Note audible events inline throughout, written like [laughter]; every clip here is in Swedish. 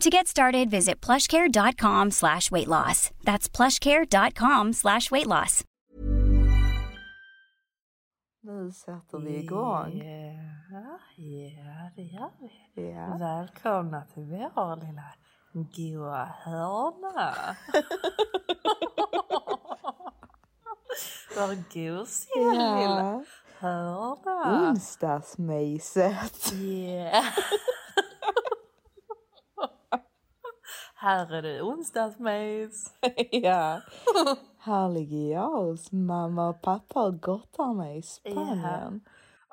To get started, visit plushcare.com slash weight loss. That's plushcare.com slash weight loss. Nu sätter vi igång. Ja, ja, det gör vi. Ja. Välkomna till vår lilla goa hörna. [laughs] Vår gosiga lilla Ja. hörna. Onsdagsmyset. Yeah. Här är det onsdagsmys. [laughs] ja. Här ligger jag hos mamma och pappa och gottar mig i Spanien.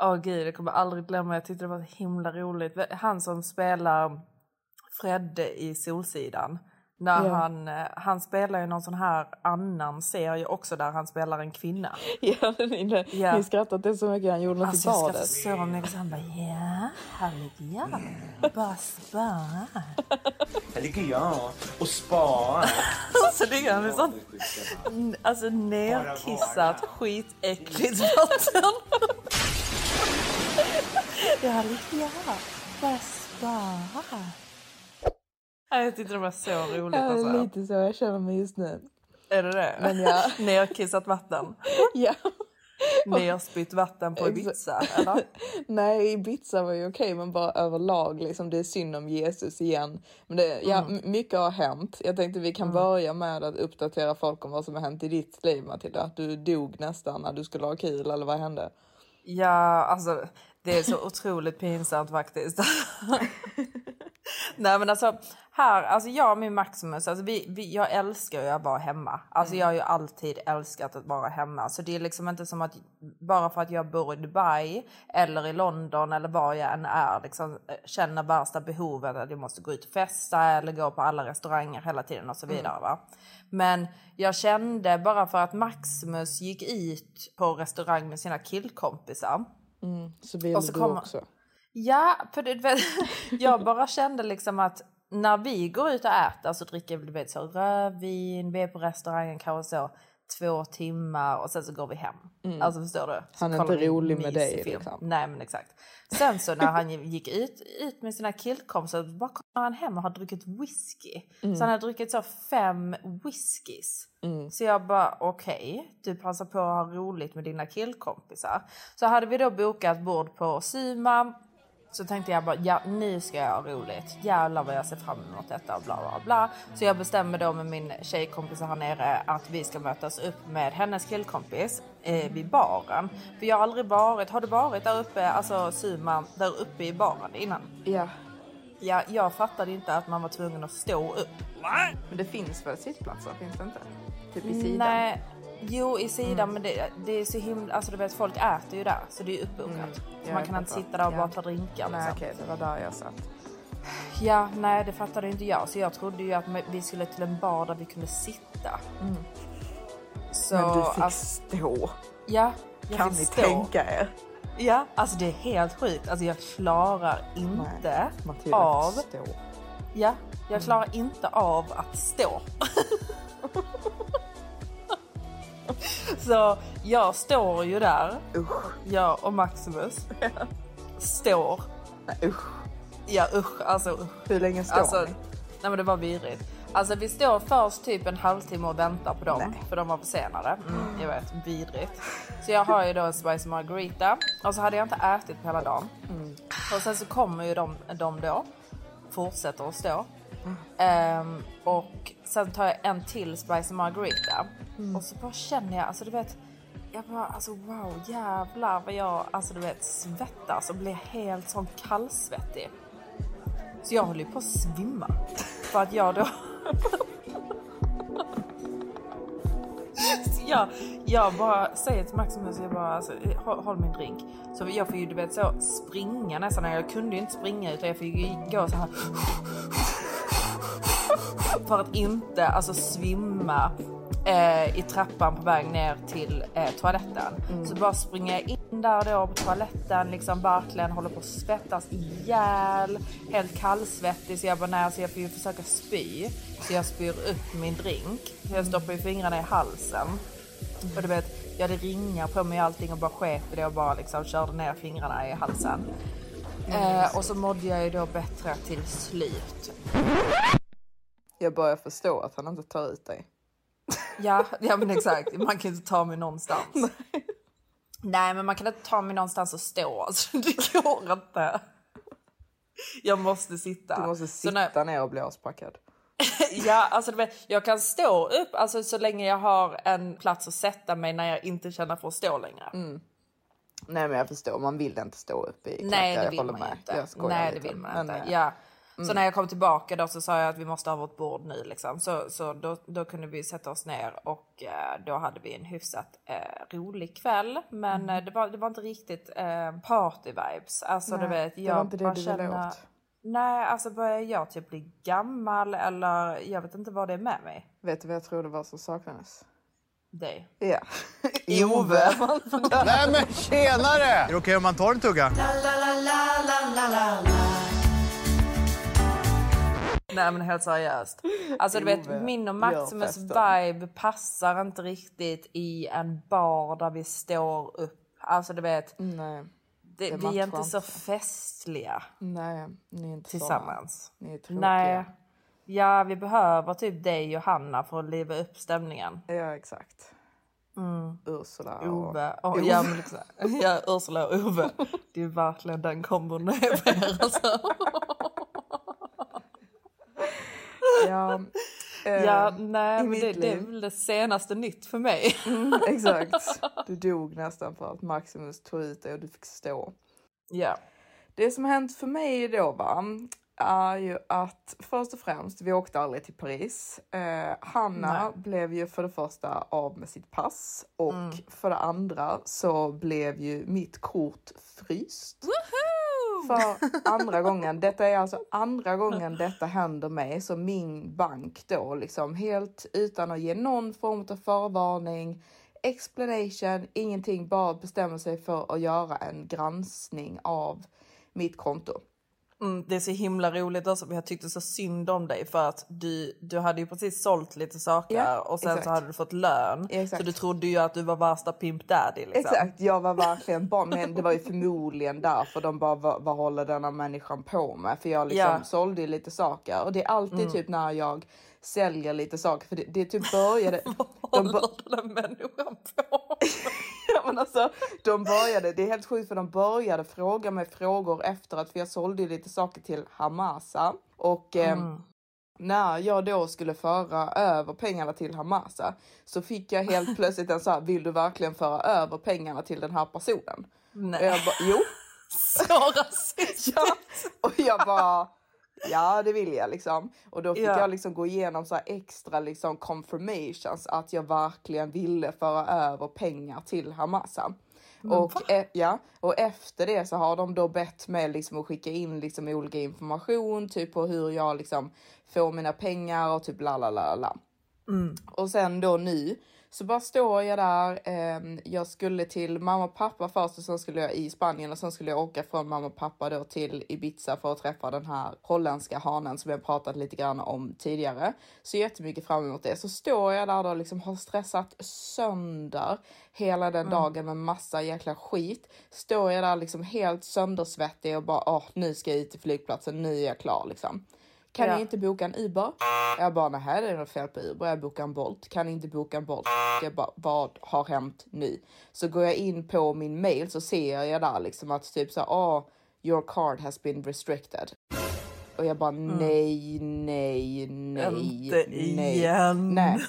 Åh gud, jag kommer aldrig glömma. Jag tyckte det var så himla roligt. Han som spelar Fredde i Solsidan. När Ja. han, eh, han spelar ju någon sån här annan serie också där han spelar en kvinna. [laughs] Ja, ni, Ja. ni skrattade så mycket. Han gjorde något Alltså i jag badet. skrattade så mycket han bara ja, här ligger jag. Bara spara. Här ligger jag och sparar. [laughs] Så ligger han i sånt alltså nerkissat skitäckligt vatten. [laughs] Ja, ligger jag. Bara spara. Ja, [laughs] Jag tyckte det var så roligt. Ja, Alltså. lite så jag känner mig just nu. Är det det? Men ja. [laughs] Nerkissat vatten. [laughs] Ja. Nerspytt vatten på Ibiza, eller? Nej, Ibiza var ju okej, men bara överlag. Liksom, det är synd om Jesus igen. Men det, ja, Mm. mycket har hänt. Jag tänkte vi kan börja med att uppdatera folk om vad som har hänt i ditt liv, Matilda. Att du dog nästan när du skulle ha kul, eller vad hände? Ja, alltså det är så otroligt pinsamt faktiskt. Nej men alltså här, alltså jag och min Maximus, alltså vi, vi, jag älskar ju att vara hemma. Alltså jag har ju alltid älskat att vara hemma. Så det är liksom inte som att bara för att jag bor i Dubai eller i London eller var jag än är, liksom, eh, känner värsta behovet att jag måste gå ut och festa eller gå på alla restauranger hela tiden och så vidare. Va? Men jag kände bara för att Maximus gick ut på restaurang med sina killkompisar Så ville Och så du kommer- också. Ja, för du vet, [laughs] jag bara kände liksom att när vi går ut och äter så dricker vi du vet, så rödvin, vi är på restaurangen kanske så två timmar och sen så går vi hem. Alltså förstår du? Så Han är inte rolig med dig, liksom. Nej men exakt. Sen så när han gick ut, ut med sina killkompisar bara kommer han hem och har druckit whisky. Så han har druckit så fem whiskys. Så jag bara okej, du passar på att ha roligt med dina killkompisar. Så hade vi då bokat bord på Suma. Så tänkte jag bara, ja nu ska jag ha roligt. Jävlar vad jag ser fram emot detta och bla bla bla. Så jag bestämmer då med min tjejkompis här nere att vi ska mötas upp med hennes killkompis eh, vid baren. För jag har aldrig varit, har du varit där uppe, alltså Suma, där uppe i baren innan? Ja. Ja, jag fattade inte att man var tvungen att stå upp. Men det finns väl sittplatser? Finns det inte? Typ i sidan? Nej, jo i sidan men det, det är så himla, alltså du vet folk äter ju där så det är uppbokat. Så Ja, man kan inte sitta där och Ja. bara ta drinkar Nej, liksom. okej, det var där jag satt. Ja, nej det fattade inte jag. Så jag trodde ju att vi skulle till en bar där vi kunde sitta. Så, Men du fick alltså, stå. ja, jag Kan fick ni stå. tänka er? Ja, alltså det är helt sjukt. Alltså jag klarar inte Matilda av... stå. Ja, jag klarar inte av att stå. [laughs] [laughs] Så jag står ju där, Usch. jag och Maximus står. Nej, usch. Ja usch, alltså usch. Hur länge står Alltså, ni? nej men det var vidrigt. Alltså vi står först typ en halvtimme och väntar på dem Nej. för de var försenade. Mm, jag vet, vidrigt. Så jag har ju då en spicy margarita och så hade jag inte ätit på hela dagen. Mm. Och sen så kommer ju de, de då, fortsätter att stå. Ehm, och sen tar jag en till spicy margarita. Och så bara känner jag, alltså du vet, jag bara alltså wow jävlar vad jag alltså du vet svettas och blir helt sån kallsvettig. Så jag håller ju på att svimma. För att jag då... Så [laughs] jag, jag bara säger till Maximus, jag bara alltså, håll, håll min drink. Så jag får ju du vet så springa nästan. Jag kunde ju inte springa utan jag fick ju gå så här. För att inte alltså svimma eh, i trappan på väg ner till eh, toaletten. Så bara springer jag in där då på toaletten, liksom verkligen håller på att svettas ihjäl, helt kallsvettig så jag bara nej, så jag får ju försöka spy. Så jag spyr upp min drink. Så jag stoppar ju fingrarna i halsen. Och du vet, jag hade ringar på mig och allting och bara sket i det och bara liksom körde ner fingrarna i halsen. Eh, och så mådde jag ju då bättre till slut. Jag börjar förstå att han inte tar ut dig. Ja, ja men exakt. Man kan inte ta mig någonstans. [laughs] Nej, men man kan inte ta mig någonstans och stå. Alltså, det går inte. Jag måste sitta. Du måste sitta när- ner och bli aspackad. [laughs] ja, alltså, jag kan stå upp alltså, så länge jag har en plats att sätta mig när jag inte känner för att stå längre. Nej men jag förstår, man vill inte stå upp i klackar. Nej, det jag vill håller man med. inte. Jag Nej, det vill man Men, inte. eh, Ja. Så när jag kom tillbaka då så sa jag att vi måste ha vårt bord nu liksom. Så, så då, då kunde vi sätta oss ner och eh, då hade vi en hyfsat eh, rolig kväll. Men eh, det, var, det var inte riktigt eh, party vibes. Alltså du Nej, det jag var inte det du ville känner- åt. Nej, alltså börjar jag typ bli gammal eller jag vet inte vad det är med mig. Vet du vad jag tror det var som saknades? Dig. Ja. [laughs] Ove. [laughs] Nej men tjenare! Är det okej om man tar en tugga? Nej men helt seriöst. Alltså du vet Ove min och Maximus vibe passar inte riktigt i en bar där vi står upp. Alltså du vet, Nej. det, det vi är inte så festliga Nej, ni är inte tillsammans. såna. Ni är tråkiga. Nej. Ja, vi behöver typ dig och Hanna för att liva upp stämningen. Ja, exakt. Ursula och... Mm. Ove. Och, ja, men liksom, [laughs] ja, Ursula och Ove. Det är verkligen den kombon alltså. [laughs] Ja, eh, Ja, nej, men det, det är väl det senaste nytt för mig. [laughs] exakt. Du dog nästan för att Maximus tog ut dig och du fick stå. ja. Det som hänt för mig då va, är ju att först och främst, vi åkte aldrig till Paris. Eh, Hanna Nej. blev ju för det första av med sitt pass och för det andra så blev ju mitt kort fryst. För andra gången, detta är alltså andra gången detta händer mig, så min bank då liksom helt utan att ge någon form av förvarning, explanation, ingenting, bara bestämmer sig för att göra en granskning av mitt konto. Mm, det är så himla roligt också men jag tyckte så synd om dig för att du, du hade ju precis sålt lite saker Ja, och sen exakt. så hade du fått lön. Exakt. Så du trodde ju att du var värsta pimp daddy liksom. Exakt, jag var verkligen barn, men det var ju förmodligen därför de bara, vad, vad håller denna människan på med? För jag liksom Ja. Mm. sålde ju lite saker och det är alltid typ när jag säljer lite saker, för det, det typ började... [laughs] de bör- Håller den människan på? Ja, [laughs] men alltså, de började, det är helt sjukt för de började fråga mig frågor efter att för jag sålde lite saker till Hamasa och eh, när jag då skulle föra över pengarna till Hamasa så fick jag helt [laughs] plötsligt en så här, vill du verkligen föra över pengarna till den här personen? Och Nej, jag bara, jo. [laughs] så rasistiskt. Ja. Och jag bara, ja det vill jag liksom. Och då fick Ja. jag liksom gå igenom så här extra liksom confirmations att jag verkligen ville föra över pengar till Hamasa. Och, e- ja, och efter det så har de då bett mig liksom att skicka in liksom olika information, typ på hur jag liksom får mina pengar och typ la la la la. Och sen då nu så bara står jag där. ehm, jag skulle till mamma och pappa först och sen skulle jag i Spanien och sen skulle jag åka från mamma och pappa då till Ibiza för att träffa den här holländska hanen som jag pratat lite grann om tidigare. Så jättemycket fram emot det. Så står jag där då liksom har stressat sönder hela den dagen med massa jäkla skit. Står jag där liksom helt söndersvettig och bara åh, nu ska jag ut till flygplatsen, nu är jag klar liksom. Kan Ja. ni inte boka en Uber? Jag bara, nej det är något fel på Uber. Jag bokar en Bolt. Kan ni inte boka en Bolt? Jag bara, vad har hänt nu? Så går jag in på min mail så ser jag där liksom att typ så här, oh, your card has been restricted. Och jag bara nej, nej, nej, Mm. Inte nej. igen. Nej. [laughs]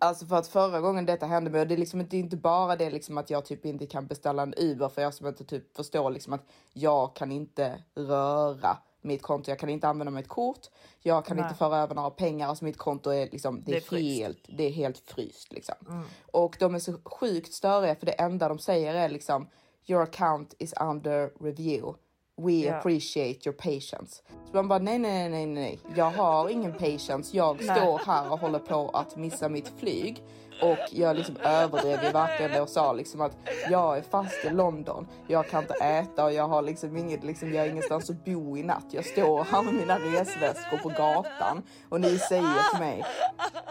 Alltså för att förra gången detta hände mig, och det är liksom inte, inte bara det liksom att jag typ inte kan beställa en Uber för jag som inte typ förstår liksom att jag kan inte röra mitt konto. Jag kan inte använda mitt kort. Jag kan Nej. inte föra över några pengar. Alltså mitt konto är liksom, det Det är, helt, det är helt fryst liksom. Och de är så sjukt störiga för det enda de säger är liksom your account is under review. We Ja. appreciate your patience. Så man bara nej, nej, nej, nej, nej. Jag har ingen patience. Jag Nej. står här och håller på att missa mitt flyg. Och jag liksom överdrev ju verkligen och sa liksom att jag är fast i London. Jag kan inte äta och jag har liksom inget, liksom, jag har ingenstans att bo i natt. Jag står här med mina resväskor på gatan och ni säger till mig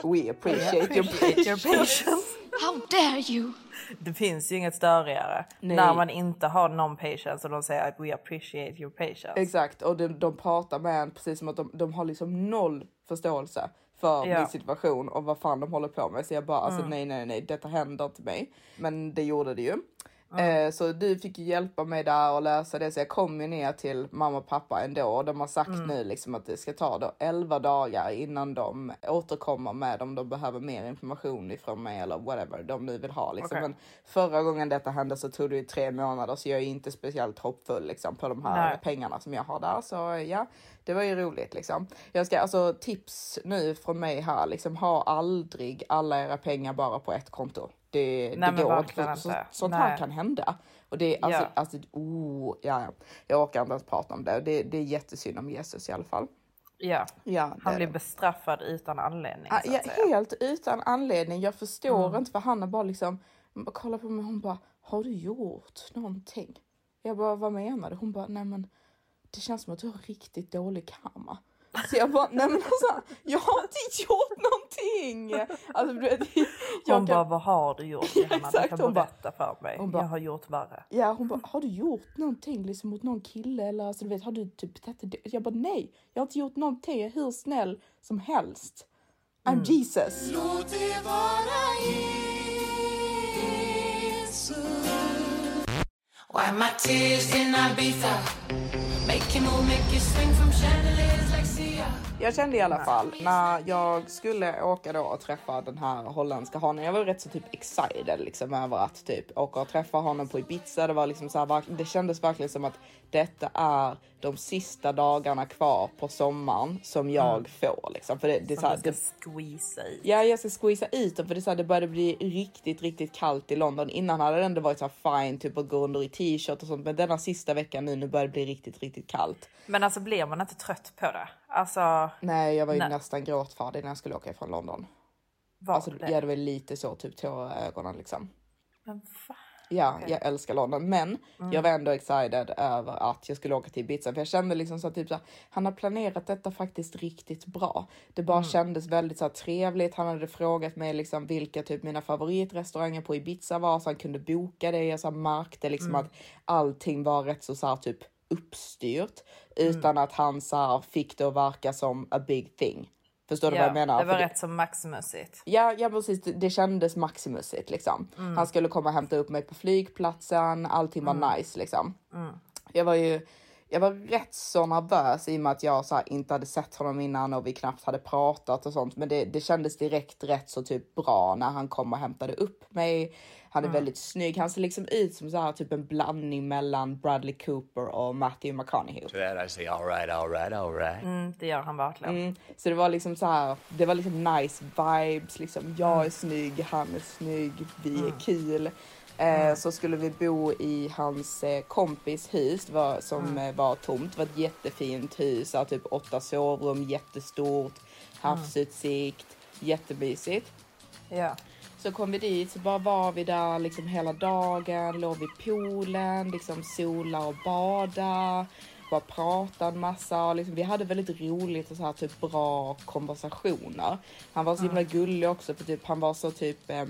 We appreciate your Appreciate your patience. patience. How dare you! Det finns ju inget störigare Nej. när man inte har någon patience och de säger att we appreciate your patience. Exakt, och de, de pratar med en precis som att de, de har liksom noll förståelse för Ja. min situation och vad fan de håller på med. Så jag bara, alltså nej, nej, nej, detta händer inte mig. Men det gjorde det ju. Eh, så du fick hjälpa mig där och lösa det. Så jag kom ju ner till mamma och pappa ändå. Och de har sagt nu liksom att det ska ta då 11 dagar innan de återkommer med om de behöver mer information ifrån mig eller whatever de nu vill ha. Liksom. Okej. Men förra gången detta hände så tog det ju tre månader så jag är inte speciellt hoppfull liksom, på de här Nej. pengarna som jag har där. Så ja, det var ju roligt liksom. Jag ska alltså tips nu från mig här liksom. Ha aldrig alla era pengar bara på ett konto. Det, Nej, det går inte. Så, inte. sånt här Nej. kan hända. Och det är alltså, Ja. alltså oh, ja, ja. Jag orkar inte ens prata om det. Det, det är jättesynd om Jesus i alla fall. Ja. Ja, Han är blir bestraffad utan anledning. Ah, ja. Mm. helt utan anledning. Jag förstår inte för han har bara liksom bara kollar på mig hon bara har du gjort någonting? Jag bara vad menar du? Hon bara nej men det känns som att du har riktigt dålig karma. Så jag bara nej men alltså jag har inte gjort någonting. Alltså, du vet, jag Hon kan- bara, vad har du gjort Johanna? Exakt, Du kan hon bara- berätta för mig. hon bara- jag har gjort värre. Ja, hon bara, har du gjort någonting liksom mot någon kille eller alltså, du vet, har du typ betett dig? Jag bara, nej, jag har inte gjort någonting. Jag är hur snäll som helst. I'm Mm. Jesus. Why my tears in Ibiza jag kände i alla fall när jag skulle åka då och träffa den här holländska hanen. Jag var rätt så typ excited liksom över att typ åka och träffa honom på Ibiza. Det var liksom så här, det kändes verkligen som att detta är de sista dagarna kvar på sommaren som jag får liksom. För det, det så här, du det, ska squeeza i. Ja, jag ska squeeza ut dem för det, så här, det började bli riktigt, riktigt kallt i London. Innan hade det ändå varit så här fine, typ att gå under i t-shirt och sånt. Men denna sista veckan nu, nu börjar det bli riktigt, riktigt kallt. Men alltså blir man inte trött på det? Alltså, Nej, jag var ju Nej. nästan gråtfärdig när jag skulle åka ifrån London. var Alltså, det? ja, det var lite så, typ tårar i ögonen liksom. Men va? Ja, jag älskar London, men Mm. jag var ändå excited över att jag skulle åka till Ibiza. För jag kände liksom så att typ så här, han har planerat detta faktiskt riktigt bra. Det bara Mm. kändes väldigt så här, trevligt. Han hade frågat mig liksom vilka typ mina favoritrestauranger på Ibiza var så han kunde boka det. Jag så här, märkte liksom Mm. att allting var rätt så, så här, typ uppstyrt Mm. utan att han så fick det att verka som a big thing. Förstår du vad jag menar? det var För rätt så maximusigt. Ja, ja precis. Det, det kändes maximusigt liksom. Mm. Han skulle komma och hämta upp mig på flygplatsen. Allting var Mm. nice liksom. Jag var ju jag var rätt så nervös i och med att jag så inte hade sett honom innan och vi knappt hade pratat och sånt. Men det, det kändes direkt rätt så typ bra när han kom och hämtade upp mig. Han är Mm. väldigt snygg. Han ser liksom ut som så här, typ en blandning mellan Bradley Cooper och Matthew McConaughey. That I say, all right, all right, all right. Mm, det gör han verkligen. Mm, så det var liksom så här, det var liksom nice vibes, liksom jag är snygg, han är snygg, vi är kul. Eh, så skulle vi bo i hans eh, kompis hus det var, som eh, var tomt. Det var ett jättefint hus, typ åtta sovrum, jättestort, havsutsikt, jättemysigt. Ja. Så kom vi dit, så bara var vi där liksom hela dagen, låg vid poolen, liksom sola och bada, bara pratade en massa. Och liksom, vi hade väldigt roligt och så här typ bra konversationer. Han var så himla gullig också för typ han var så typ eh,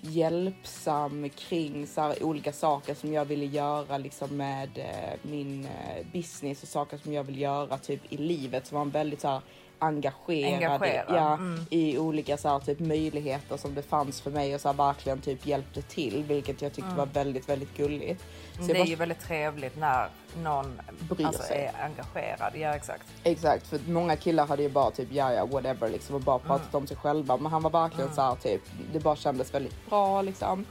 hjälpsam kring så här, olika saker som jag ville göra liksom med eh, min eh, business och saker som jag vill göra typ i livet. Så var han väldigt så här engagerad, Engagerad, I, ja, mm. i olika så här, typ, möjligheter som det fanns för mig och så här, verkligen typ hjälpte till, vilket jag tyckte var väldigt, väldigt gulligt. Så Mm. Det är bara- ju väldigt trevligt när någon Bryr alltså, sig. är engagerad. Ja exakt. Exakt, för många killar hade ju bara typ ja ja whatever liksom och bara pratat om sig själva. Men han var verkligen så här typ, det bara kändes väldigt bra liksom.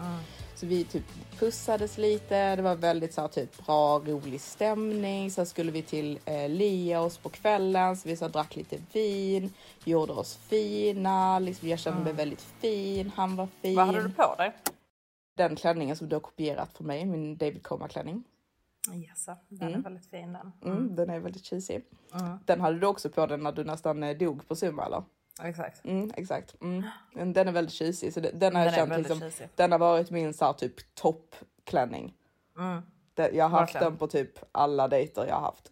Så vi typ pussades lite, det var väldigt så här typ bra rolig stämning. Sen skulle vi till eh, Leos på kvällen så vi så här, drack lite vin, gjorde oss fina, liksom, jag kände mig väldigt fin, han var fin. Vad hade du på dig? Den klänningen som du har kopierat för mig, min David Coma klänning. Yes, den är väldigt fin den. Mm, Den är väldigt cheesy. Den hade du också på dig när du nästan eh, dog på Zumba eller? Exakt. Mm, exakt. Mm. Den är väldigt cheesy. Så den har jag Den känt liksom, cheesy. den har varit min så här, typ toppklänning. Det- Jag har haft Verkligen. den på typ alla dejter jag har haft.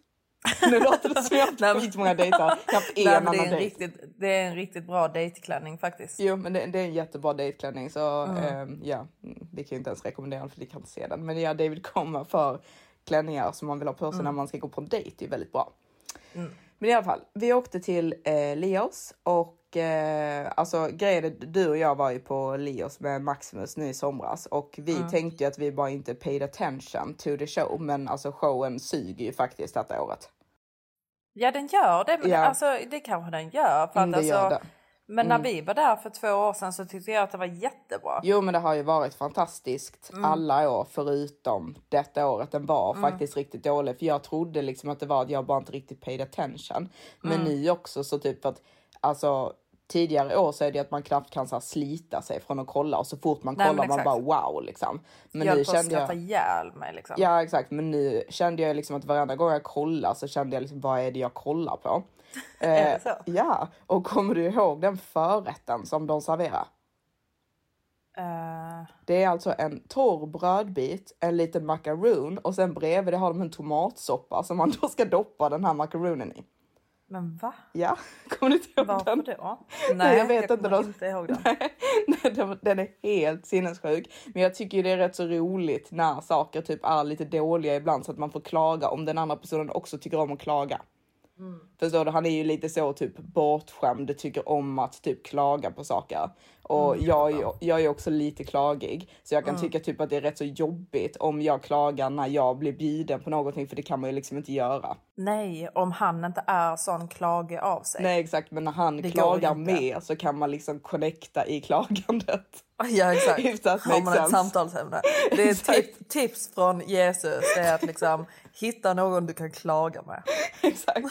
[laughs] Nu låter det som jag har haft skitmånga dejter. Jag har haft [laughs] en Nej, men annan det, är en dejt. riktigt, det är en riktigt bra dejtklänning faktiskt. Jo, men det, det är en jättebra dejtklänning så Mm. ehm, ja, mm, vi kan ju inte ens rekommendera den för ni kan inte se den. Men ja, David kommer för klänningar som man vill ha på sig Mm. när man ska gå på en dejt. Det är väldigt bra. Men i alla fall, vi åkte till eh, Leos och eh, alltså grejen är, du och jag var ju på Leos med Maximus nu i somras och vi Mm. tänkte ju att vi bara inte paid attention to the show, men alltså showen suger ju faktiskt detta året. Ja den gör det. Men Ja. alltså, det kanske den gör. För Mm, att, det gör alltså, det. Men när vi var där för två år sedan så tyckte jag att det var jättebra. Jo, men det har ju varit fantastiskt Mm. alla år förutom detta året. Den var faktiskt riktigt dålig för jag trodde liksom att det var att jag bara inte riktigt paid attention. Men Mm. nu också så typ att alltså tidigare år så är det att man knappt kan så här, slita sig från att kolla och så fort man Nej, kollar man bara wow liksom. Men jag nu kände jag. ihjäl mig liksom. Ja exakt, men nu kände jag liksom att varenda gång jag kollar så kände jag liksom vad är det jag kollar på? [laughs] Eh, ja, och kommer du ihåg den förrätten som de serverar? Eh, Det är alltså en torr brödbit, en liten makaron och sen bredvid det har de en tomatsoppa som man [laughs] då ska doppa den här makaronen i. men va? Ja, [laughs] kommer du inte ihåg Varför den? då? Nej, jag vet inte. kommer då. inte ihåg den. Nej, den- är helt sinnessjuk. Men jag tycker det är rätt så roligt när saker typ är lite dåliga ibland så att man får klaga om den andra personen också tycker om att klaga. Mm. Förstår du? Han är ju lite så typ bortskämd, tycker om att typ klaga på saker. Och jag, är ju- jag är också lite klagig. Så jag kan tycka typ att det är rätt så jobbigt om jag klagar när jag blir bjuden på någonting för det kan man ju liksom inte göra. Nej, om han inte är sån klage av sig. Nej exakt, men när han Det klagar mer så kan man liksom connecta i klagandet. Ja exakt. If that Har man ett samtalsämne. Det är tip, tips från Jesus. Det är att liksom hitta någon du kan klaga med. [laughs] Exakt.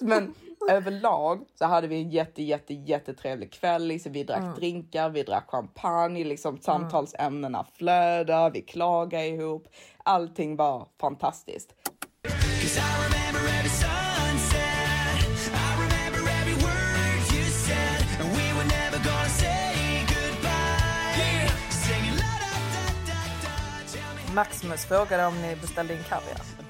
Men överlag så hade vi en jätte, jätte, jättetrevlig kväll. Liksom, vi drack Mm. drinkar, vi drack champagne, liksom, samtalsämnena flödade, vi klagade ihop. Allting var fantastiskt. Maximus frågade om ni beställde in kaviar.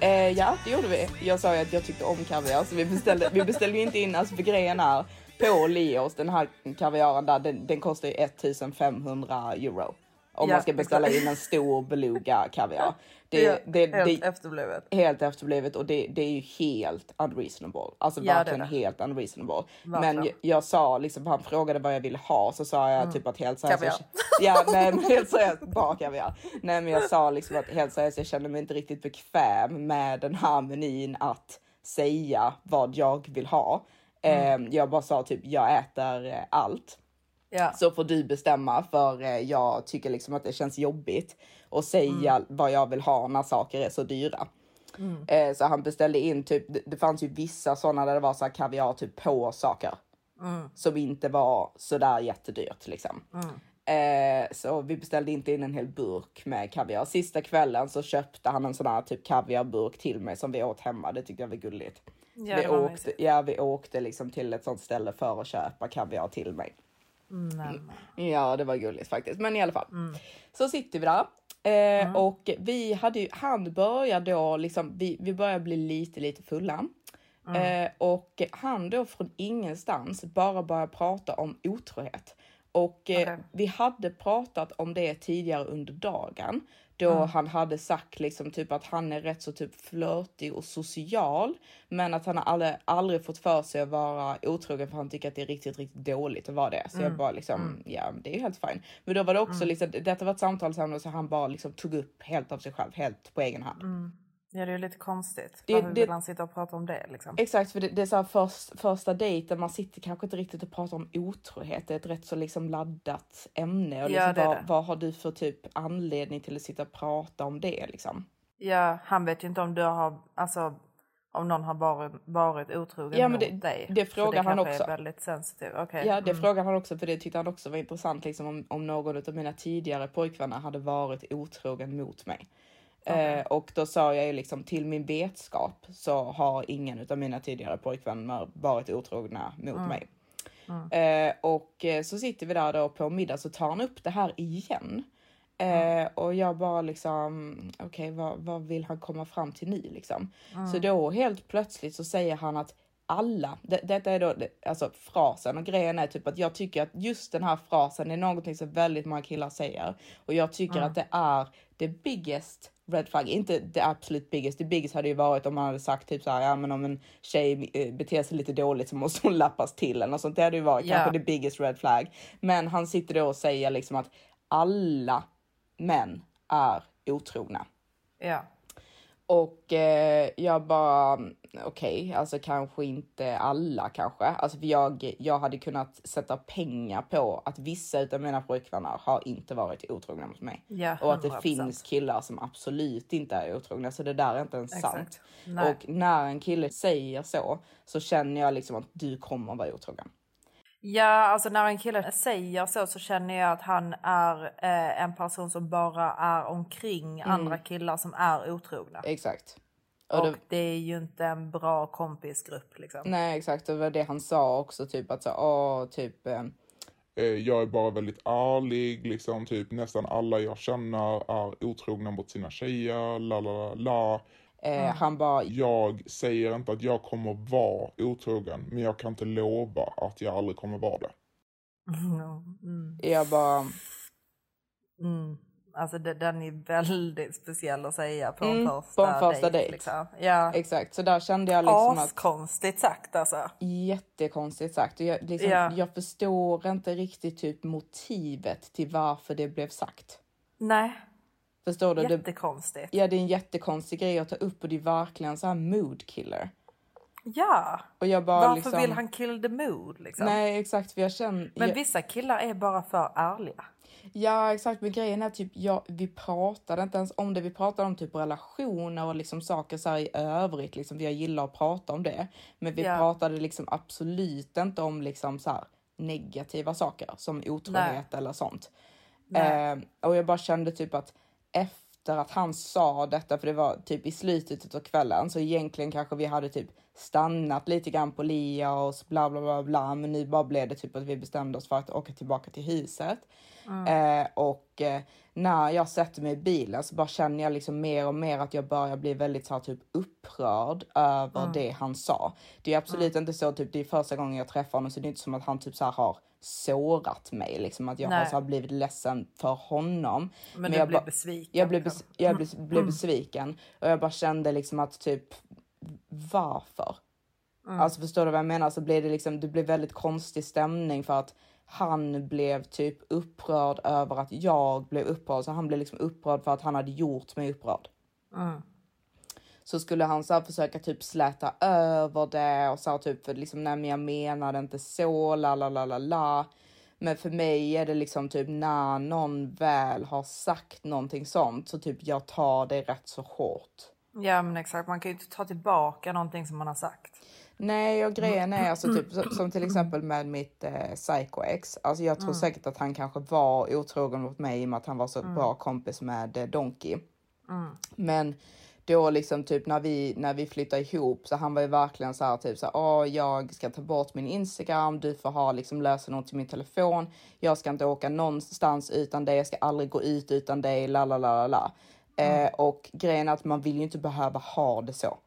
Eh, ja, det gjorde vi. Jag sa ju att jag tyckte om kaviar så vi beställde, vi beställde inte in, alltså för grejen är på Leos, den här kaviaren där, den, den kostar ju 1500 euro. Om Ja, man ska beställa in en stor beluga kaviar. [laughs] Det, Ja, det, helt det, efterblivet. helt efterblivet och det, det är ju helt unreasonable. Alltså Ja, det verkligen det. helt unreasonable. Verkligen. Men jag, sa liksom, han frågade vad jag ville ha så sa jag typ att helt seriöst. Kaviar. Ja, nej men [laughs] helt seriöst, bara kaviar. Nej men jag sa liksom att helt seriöst, jag kände mig inte riktigt bekväm med den här menyn att säga vad jag vill ha. Eh, jag bara sa typ, jag äter eh, allt Ja. så får du bestämma för eh, jag tycker liksom att det känns jobbigt att säga vad jag vill ha när saker är så dyra. Eh, så han beställde in typ, det, fanns ju vissa sådana där det var så här kaviar typ på saker. Som inte var sådär jättedyrt liksom. Eh, så vi beställde inte in en hel burk med kaviar. Sista kvällen så köpte han en sån här typ kaviarburk till mig som vi åt hemma. Det tyckte jag var gulligt. Ja, vi, åkte, ja, vi åkte liksom till ett sånt ställe för att köpa kaviar till mig. Men, Ja, det var gulligt faktiskt. Men i alla fall. Mm. Så sitter vi där. Eh, Och vi hade ju, han börjar då liksom, vi, vi börjar bli lite, lite fulla. Mm. Eh, och han då från ingenstans bara börjar prata om otrohet. och eh, vi hade pratat om det tidigare under dagen då Mm. han hade sagt liksom typ att han är rätt så typ flörtig och social, men att han har aldrig, aldrig fått för sig att vara otrogen för han tycker att det är riktigt, riktigt dåligt att vara det. Så Mm. jag bara liksom, ja, det är ju helt fine. Men då var det också liksom, detta var ett samtalsämne så han bara liksom tog upp helt av sig själv, helt på egen hand. Ja, det är lite konstigt. Det- Varför det- vill han sitta och prata om det liksom? Exakt, för det, det är så först, första dejten, man sitter kanske inte riktigt och pratar om otrohet. Det är ett rätt så liksom laddat ämne. Och Ja, liksom, är vad, vad har du för typ anledning till att sitta och prata om det liksom? Ja, han vet ju inte om du har, alltså om någon har varit, varit otrogen Ja, men mot det- dig. det frågar han också. är väldigt sensitivt. Okej. Ja, det mm. frågade han också, för det tyckte han också var intressant, liksom om, om någon av mina tidigare pojkvänner hade varit otrogen mot mig. Eh, och då sa jag ju liksom till min vetskap så har ingen av mina tidigare pojkvänner varit otrogna mot mig. Eh, och eh, så sitter vi där då på middag så tar han upp det här igen. Eh, och jag bara liksom, okej vad, vad vill han komma fram till nu liksom? Så då helt plötsligt så säger han att alla, det, detta är då alltså frasen och grejen är typ att jag tycker att just den här frasen är någonting som väldigt många killar säger. Och jag tycker att det är the biggest red flag, inte the absolut biggest. The biggest hade ju varit om man hade sagt typ så här, ja men om en tjej eh, beter sig lite dåligt så måste hon lappas till eller något sånt. Det hade ju varit Ja. kanske the biggest red flag. Men han sitter då och säger liksom att alla män är otrogna. Ja. Och eh, jag bara, okej, alltså kanske inte alla kanske. Alltså för jag, jag hade kunnat sätta pengar på att vissa utav mina pojkvänner har inte varit otrogna mot mig. Ja, och att det 100%. finns killar som absolut inte är otrogna. Så det där är inte ens Exakt. sant. Nej. Och när en kille säger så, så känner jag liksom att du kommer vara otrogen. Ja, alltså när en kille säger så så känner jag att han är eh, en person som bara är omkring Mm. andra killar som är otrogna. Exakt. Och Och det, det är ju inte en bra kompisgrupp liksom. nej, exakt. Det var det han sa också, typ att så, åh, typ. Eh, Eh, Jag är bara väldigt ärlig, liksom typ nästan alla jag känner är otrogna mot sina tjejer, la la la la. Eh, Han bara, Jag säger inte att jag kommer vara otrogen, men jag kan inte lova att jag aldrig kommer vara det. Mm. jag bara, Mm. Alltså det, den är väldigt speciell att säga på en Mm, första, på en första dejt. dejt. Liksom. Ja. exakt. Så där kände jag liksom att Askonstigt sagt alltså. jättekonstigt sagt. Och jag, liksom, Ja. jag förstår inte riktigt typ motivet till varför det blev sagt. Nej, Förstår du? Det, jättekonstigt. ja, det är en jättekonstig grej att ta upp och det är verkligen så här mood killer. Ja, Och jag bara varför liksom, vill han kill the mood liksom? Nej, exakt. För jag känner... Men jag, vissa killar är bara för ärliga. Ja, exakt. Men grejen är typ, jag, vi pratade inte ens om det. Vi pratade om typ relationer och liksom saker så här i övrigt. Liksom, jag gillar att prata om det. Men vi Ja. pratade liksom absolut inte om liksom så här negativa saker som otrohet eller sånt. Nej. Eh, och jag bara kände typ att efter att han sa detta, för det var typ i slutet av kvällen, så egentligen kanske vi hade typ stannat lite grann på Lia och bla bla bla bla, men nu bara blev det typ att vi bestämde oss för att åka tillbaka till huset. Eh, och eh, när jag sätter mig i bilen så bara känner jag liksom mer och mer att jag börjar bli väldigt så här, typ upprörd över det han sa. Det är absolut inte så, typ det är första gången jag träffar honom så det är inte som att han typ så här har sårat mig, liksom att jag har så här blivit ledsen för honom. Men, du jag blir ba- besviken. jag blev, liksom. bes- jag blev, [clears throat] blev besviken och jag bara kände liksom att typ varför? Alltså förstår du vad jag menar? Så blev det liksom, det blev väldigt konstig stämning för att han blev typ upprörd över att jag blev upprörd. Så han blev liksom upprörd för att han hade gjort mig upprörd. Så skulle han så försöka typ släta över det och så typ för liksom nej men jag menade inte så la la la la la. Men för mig är det liksom typ när någon väl har sagt någonting sånt så typ jag tar det rätt så hårt. Ja men exakt, man kan ju inte ta tillbaka någonting som man har sagt. Nej, och grejen är alltså typ som, till exempel med mitt eh, psycho-ex. Alltså jag tror säkert att han kanske var otrogen mot mig i och med att han var så bra kompis med eh, Donkey. Men då liksom typ när vi, när vi flyttade ihop så han var ju verkligen så här typ så här, "Åh, jag ska ta bort min Instagram, du får ha liksom lösenord till min telefon. Jag ska inte åka någonstans utan dig, jag ska aldrig gå ut utan dig, la la la la la. Eh, och grejen är att man vill ju inte behöva ha det så.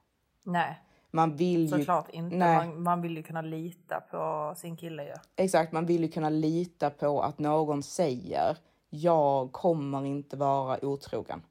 Nej. Man vill ju... Såklart inte. Nej. Man, man vill ju kunna lita på sin kille ju. Exakt, man vill ju kunna lita på att någon säger jag kommer inte vara otrogen.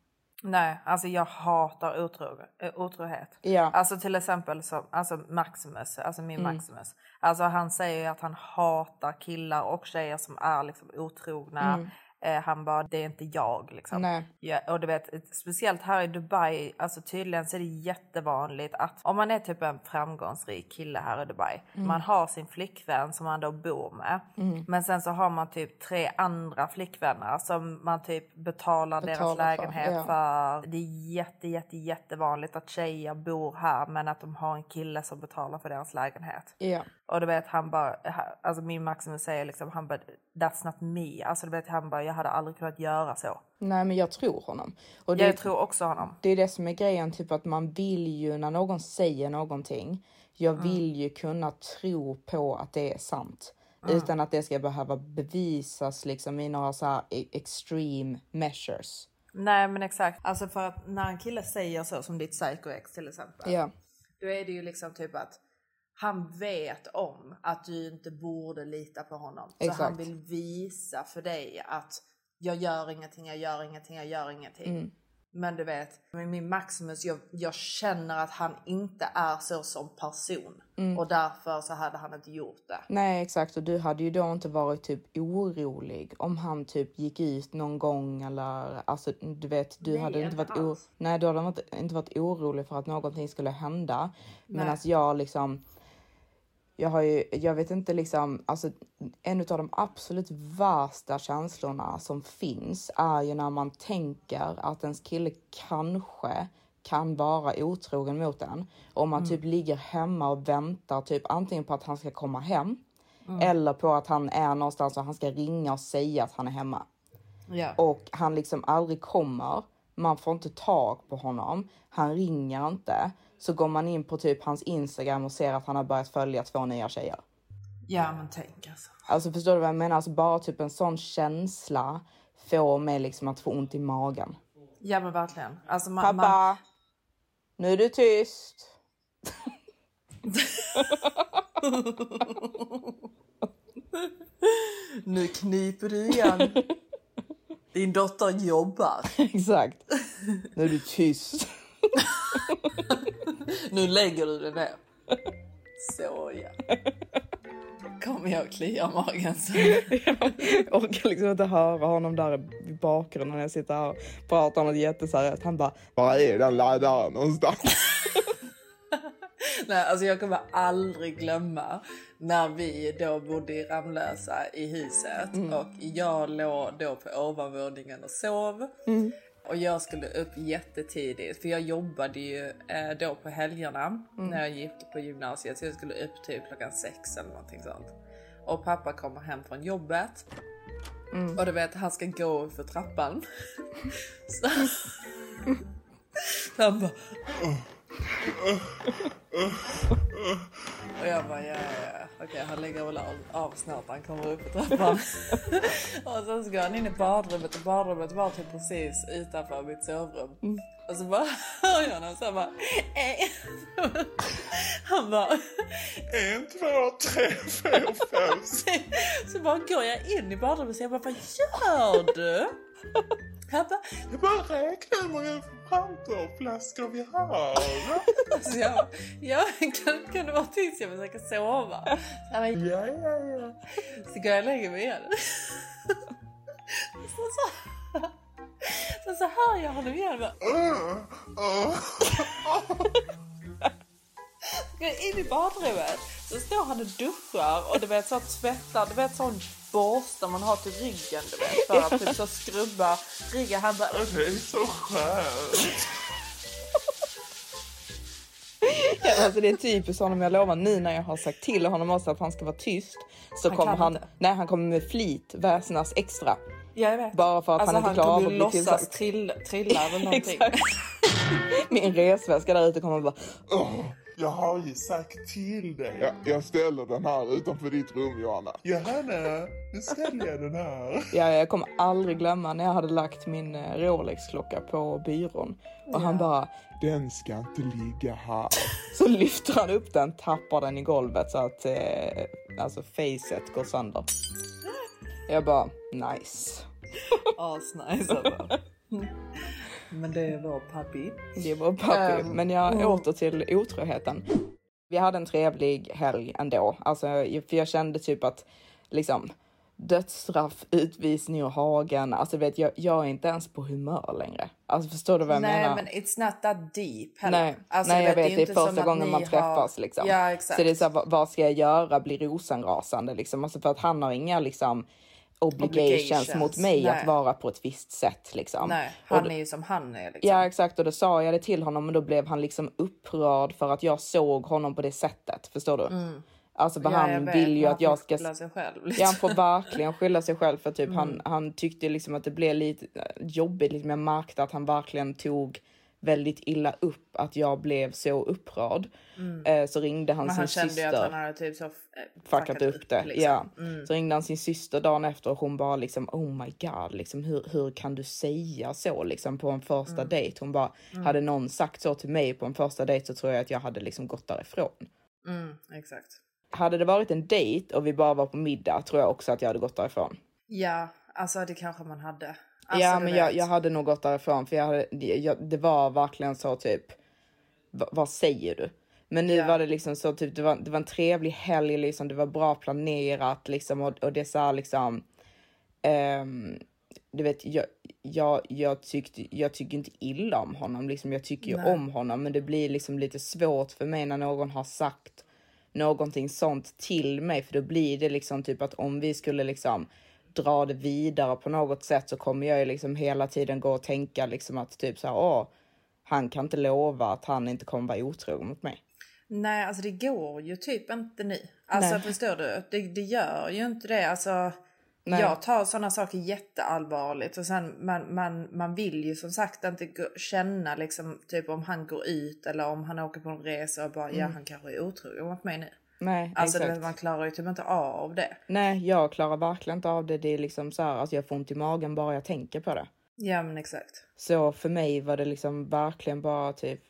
Nej, alltså jag hatar otro, eh, otrohet. Ja. Alltså till exempel som, alltså Maximus, alltså min Maximus. Alltså han säger ju att han hatar killar och tjejer som är liksom otrogna. Eh, han bara, det är inte jag liksom. Ja, och du vet, speciellt här i Dubai, alltså tydligen så är det jättevanligt att om man är typ en framgångsrik kille här i Dubai, man har sin flickvän som man då bor med, men sen så har man typ tre andra flickvänner som man typ betalar, deras Betalar för, lägenhet ja. för. Det är jätte, jätte, jättevanligt att tjejer bor här men att de har en kille som betalar för deras lägenhet. Ja. Och du vet han bara, alltså min Maximus säger liksom, han bara that's not me. Alltså du vet han bara, jag hade aldrig kunnat göra så. Nej, men jag tror honom. Och det, Jag tror också honom. det är det som är grejen, typ att man vill ju när någon säger någonting. Jag Mm. vill ju kunna tro på att det är sant. Mm. Utan att det ska behöva bevisas liksom i några så här e- extreme measures. Nej men exakt. Alltså för att när en kille säger så som ditt psycho-ex till exempel. Ja. Då är det ju liksom typ att han vet om att du inte borde lita på honom. Så Exakt. han vill visa för dig att jag gör ingenting, jag gör ingenting, jag gör ingenting. Mm. Men du vet, med min Maximus, jag, jag känner att han inte är så som person. Mm. Och därför så hade han inte gjort det. Nej exakt och du hade ju då inte varit typ orolig om han typ gick ut någon gång eller alltså du vet du Nej, hade inte varit o- alls. Nej du hade inte, inte varit orolig för att någonting skulle hända. Men Nej. alltså jag liksom jag har ju, jag vet inte liksom, alltså en av de absolut värsta känslorna som finns är ju när man tänker att ens kille kanske kan vara otrogen mot en. Om man typ ligger hemma och väntar typ antingen på att han ska komma hem eller på att han är någonstans och han ska ringa och säga att han är hemma Ja. och han liksom aldrig kommer. Man får inte tag på honom. Han ringer inte. Så går man in på typ hans Instagram och ser att han har börjat följa två nya tjejer. ja men tänk alltså. Alltså förstår du vad jag menar? Alltså bara typ en sån känsla får mig liksom att få ont i magen. Ja men verkligen. Alltså man, Pappa, man, nu är du tyst. [laughs] nu kniper du igen. [laughs] Din dotter jobbar. Exakt. Nu är du tyst. [laughs] Nu lägger du det ner. Så ja. Kommer jag klia magen så. Jag orkar liksom inte höra honom där i bakgrunden när jag sitter här och pratar om något jätteseriöst. Han bara, Var är den laddaren någonstans? Nej, alltså jag kommer aldrig glömma när vi då bodde i Ramlösa i huset och jag låg då på ovanvåningen och sov. Och jag skulle upp jättetidigt för jag jobbade ju eh, då på helgerna när jag gick på gymnasiet så jag skulle upp typ klockan sex eller någonting sånt. Och pappa kommer hem från jobbet och du vet han ska gå för trappan. så, [laughs] så han bara [laughs] Och jag bara, ja, ja, ja. okej han lägger väl av, av snart han kommer upp för trappan. [laughs] och sen så går han in i badrummet och badrummet var typ precis utanför mitt sovrum. Och så bara hör jag honom så han bara, eh. Han bara, En, två, tre, fyra, fem, [laughs] så bara går jag in i badrummet och jag bara, vad gör du? [laughs] Han bara, Jag bara räknar hur många champagnerflaskor vi har. [laughs] alltså jag, bara, ja, kan, kan du vara tyst? Jag försöker sova. Så han bara, Ja, ja, ja. Så går jag och lägger mig igen. Så, så, så, så hör jag honom igen. Bara, jag in i badrummet. Så står han och duschar och du vet så tvättar, du vet sån borste man har till ryggen du vet för att typ så skrubba ryggen. Han bara Det är så skönt. Ja, alltså det är typiskt honom, jag lovar nu när jag har sagt till honom också att han ska vara tyst så Han kommer han, inte. nej han kommer med flit väsnas extra. Ja, jag vet. Bara för att alltså, han inte klarar kommer av ju att bli låtsas tillsagd. trill, trilla eller [laughs] någonting. Min resväska där ute kommer bara, Jag har ju sagt till dig. Ja, jag ställer den här utanför ditt rum, Johanna. Johanna, nu ställer jag den här. Ja, jag kommer aldrig glömma när jag hade lagt min eh, Rolex-klocka på byrån och han bara Den ska inte ligga här. så lyfter han upp den, tappar den i golvet så att eh, alltså facet går sönder. Jag bara nice. Asnice alltså. [laughs] [laughs] Men det var pappi. Det var pappi. Ehm, Men jag mm. åter till otroheten. Vi hade en trevlig helg ändå. Alltså, för jag kände typ att liksom dödsstraff, utvisning och hagen. Alltså vet jag, jag är inte ens på humör längre. Alltså förstår du vad jag Nej menar? men it's not that deep heller. Nej, Alltså, nej jag vet, det är inte som första gången man har- träffas liksom. Ja exakt. Så det är så här, vad, ska jag göra? Bli rosenrasande liksom? Alltså för att han har inga liksom obligations, Obligations, mot mig nej. att vara på ett visst sätt liksom. Nej, Och han då- är ju som han är liksom. Ja exakt och då sa jag det till honom men då blev han liksom upprörd för att jag såg honom på det sättet. Förstår du? Alltså för Mm. Ja, jag han vet, vill ju att jag ska... skylla sig själv Ja, han lite. får verkligen skylla sig själv för typ Mm. han, han tyckte liksom att det blev lite eh, jobbigt. Liksom jag märkte att han verkligen tog väldigt illa upp att jag blev så upprörd. Eh, så ringde han Mm. Men sin han kände syster ju att han hade typ så eh, fuckat upp det. liksom. Ja. Mm. Så ringde han sin syster dagen efter och hon bara liksom oh my god, liksom, hur, hur kan du säga så liksom på en första Mm. dejt? Hon bara, hade någon sagt så till mig på en första dejt så tror jag att jag hade liksom gått därifrån. Mm, exakt. Hade det varit en dejt och vi bara var på middag tror jag också att jag hade gått därifrån. Ja, alltså det kanske man hade. Alltså, ja, men jag, jag hade nog gått därifrån för jag hade, jag, det var verkligen så typ, "Va- vad säger du? Men nu Ja. var det liksom så typ, det var, det var en trevlig helg liksom, det var bra planerat liksom och, och det är så här liksom, ehm, du vet, jag, jag, jag, tyckte, jag tycker inte illa om honom, liksom, jag tycker ju Nej. om honom, men det blir liksom lite svårt för mig när någon har sagt någonting sånt till mig, för då blir det liksom typ att om vi skulle liksom dra det vidare på något sätt så kommer jag ju liksom hela tiden gå och tänka liksom att typ så här, åh, han kan inte lova att han inte kommer vara otrogen mot mig. Nej, alltså det går ju typ inte nu. Alltså Nej. förstår du? Det, det gör ju inte det. Alltså, Nej. jag tar sådana saker jätteallvarligt och sen man, man, man vill ju som sagt inte känna liksom typ om han går ut eller om han åker på en resa och bara ja han kanske är otrogen mot mig nu. Nej, Alltså exakt. man klarar ju typ inte av det. Nej, jag klarar verkligen inte av det. Det är liksom så här, alltså jag får ont i magen bara jag tänker på det. Ja men exakt. Så för mig var det liksom verkligen bara typ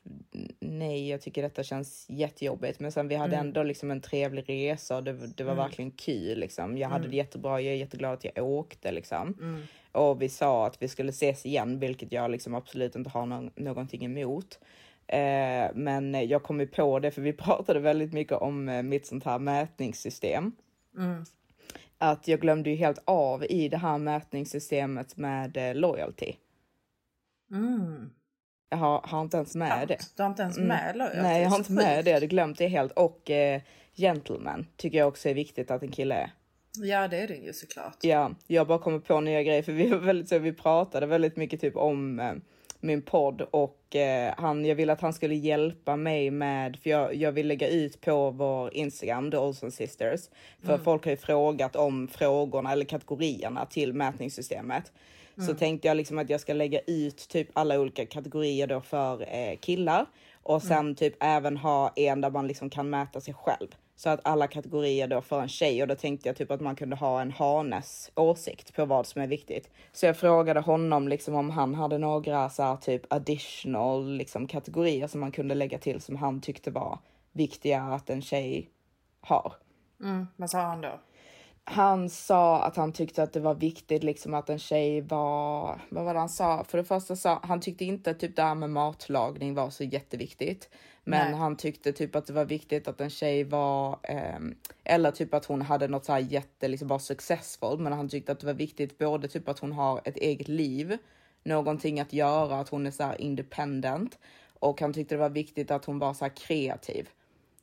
nej, jag tycker detta känns jättejobbigt. Men sen vi hade ändå liksom en trevlig resa och det, det var verkligen kul liksom. Jag hade det jättebra. Jag är jätteglad att jag åkte liksom. Och vi sa att vi skulle ses igen, vilket jag liksom absolut inte har någon, någonting emot. Eh, men jag kom ju på det, för vi [laughs] pratade väldigt mycket om eh, mitt sånt här mätningssystem. Att jag glömde ju helt av i det här mätningssystemet med eh, loyalty. Mm. Jag har, har inte ens med det. Du har inte ens Mm. med loyalty, Nej, jag har inte med det. Jag hade glömt det helt. Och eh, gentleman tycker jag också är viktigt att en kille är. Ja det är det ju såklart. Ja, jag bara kommer på nya grejer för vi väldigt så vi pratade väldigt mycket typ om min podd och eh, han, jag ville att han skulle hjälpa mig med, för jag, jag vill lägga ut på vår Instagram, The Olsen Sisters, för folk har ju frågat om frågorna eller kategorierna till mätningssystemet. Så tänkte jag liksom att jag ska lägga ut typ alla olika kategorier då för eh, killar och sen typ även ha en där man liksom kan mäta sig själv. Så att alla kategorier då för en tjej och då tänkte jag typ att man kunde ha en hanes åsikt på vad som är viktigt. Så jag frågade honom liksom om han hade några så här typ additional liksom kategorier som man kunde lägga till som han tyckte var viktiga att en tjej har. Mm. Vad sa han då? Han sa att han tyckte att det var viktigt liksom att en tjej var, vad var det han sa? För det första sa han tyckte inte typ det här med matlagning var så jätteviktigt. Men Nej. han tyckte typ att det var viktigt att en tjej var, ehm, eller typ att hon hade något så här jätte, liksom var successful. Men han tyckte att det var viktigt både typ att hon har ett eget liv, någonting att göra, att hon är så här independent. Och han tyckte det var viktigt att hon var så här kreativ.